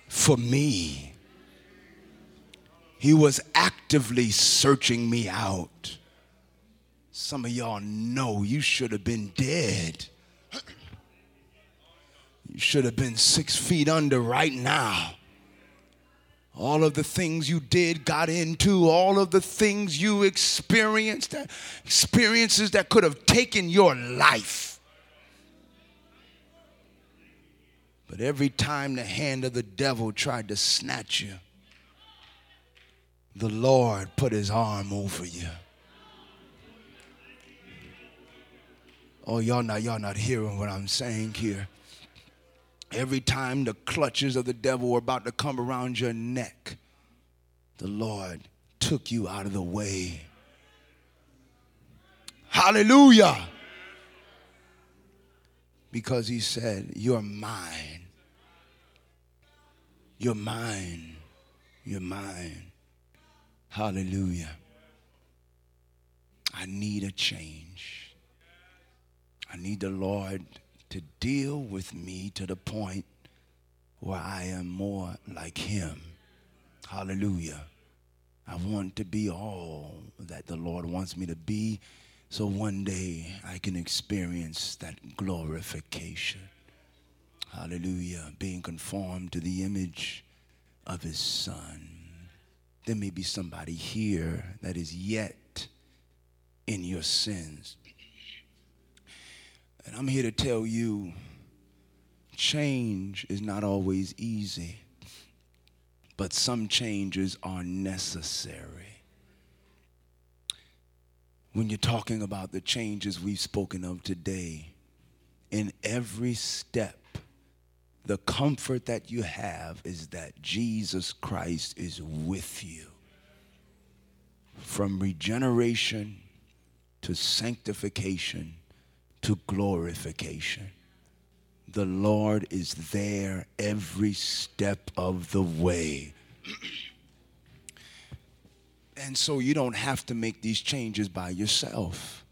for me. He was actively searching me out. Some of y'all know you should have been dead. You should have been six feet under right now all of the things you did, got into, all of the things you experienced, experiences that could have taken your life. But every time the hand of the devil tried to snatch you, the Lord put his arm over you. Oh, y'all not y'all not hearing what I'm saying here. Every time the clutches of the devil were about to come around your neck, the Lord took you out of the way. Hallelujah. Because he said, You're mine. You're mine. You're mine. Hallelujah. I need a change. I need the Lord to deal with me to the point where I am more like Him. Hallelujah. I want to be all that the Lord wants me to be so one day I can experience that glorification. Hallelujah. Being conformed to the image of his son. There may be somebody here that is yet in your sins. And I'm here to tell you change is not always easy, but some changes are necessary when you're talking about the changes we've spoken of today, in every step, the comfort that you have is that Jesus Christ is with you. From regeneration to sanctification to glorification. The Lord is there every step of the way. And so you don't have to make these changes by yourself.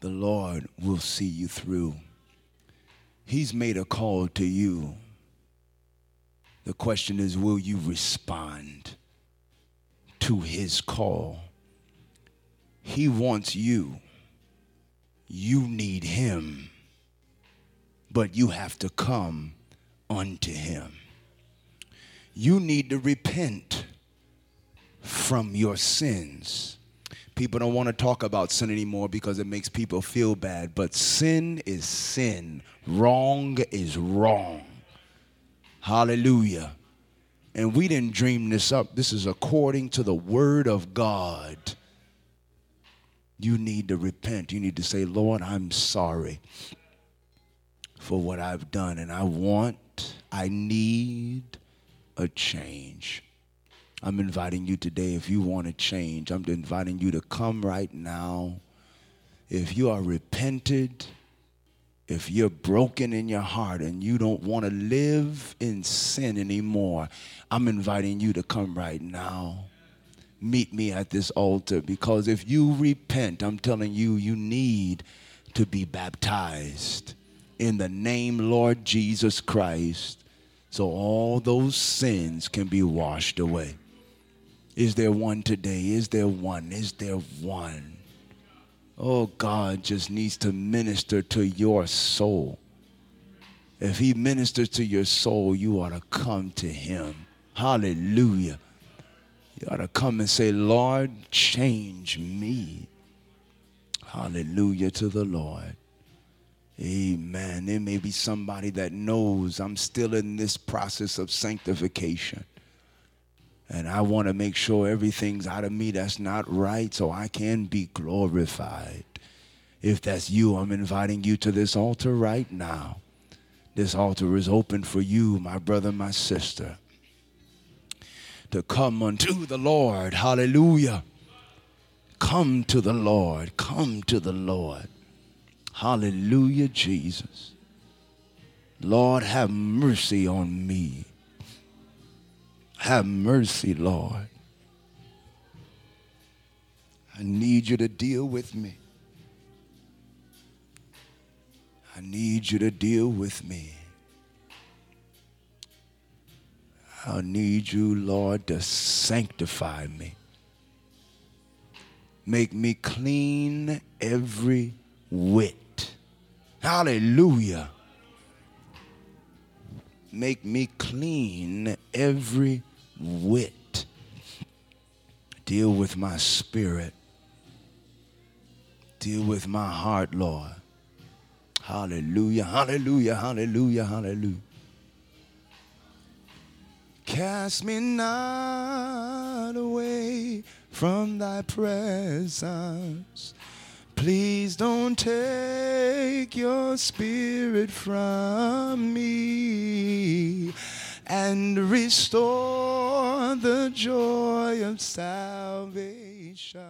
The Lord will see you through. He's made a call to you. The question is will you respond to his call? He wants you. You need him. But you have to come unto him. You need to repent from your sins. People don't want to talk about sin anymore because it makes people feel bad, but sin is sin. Wrong is wrong. Hallelujah. And we didn't dream this up. This is according to the word of God. You need to repent. You need to say, Lord, I'm sorry for what I've done, and I want, I need a change. I'm inviting you today, if you want to change, I'm inviting you to come right now. If you are repented, if you're broken in your heart and you don't want to live in sin anymore, I'm inviting you to come right now. Meet me at this altar because if you repent, I'm telling you, you need to be baptized in the name Lord Jesus Christ so all those sins can be washed away. Is there one today? Is there one? Is there one? Oh, God just needs to minister to your soul. If He ministers to your soul, you ought to come to Him. Hallelujah. You ought to come and say, Lord, change me. Hallelujah to the Lord. Amen. There may be somebody that knows I'm still in this process of sanctification. And I want to make sure everything's out of me that's not right so I can be glorified. If that's you, I'm inviting you to this altar right now. This altar is open for you, my brother, my sister, to come unto the Lord. Hallelujah. Come to the Lord. Come to the Lord. Hallelujah, Jesus. Lord, have mercy on me. Have mercy, Lord. I need you to deal with me. I need you to deal with me. I need you, Lord, to sanctify me. Make me clean every whit. Hallelujah. Make me clean every whit. Deal with my spirit. Deal with my heart, Lord. Hallelujah, hallelujah, hallelujah, hallelujah. Cast me not away from thy presence. Please don't take your spirit from me and restore the joy of salvation.